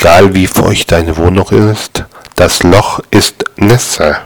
Egal wie feucht deine Wohnung ist, das Loch ist Nässe.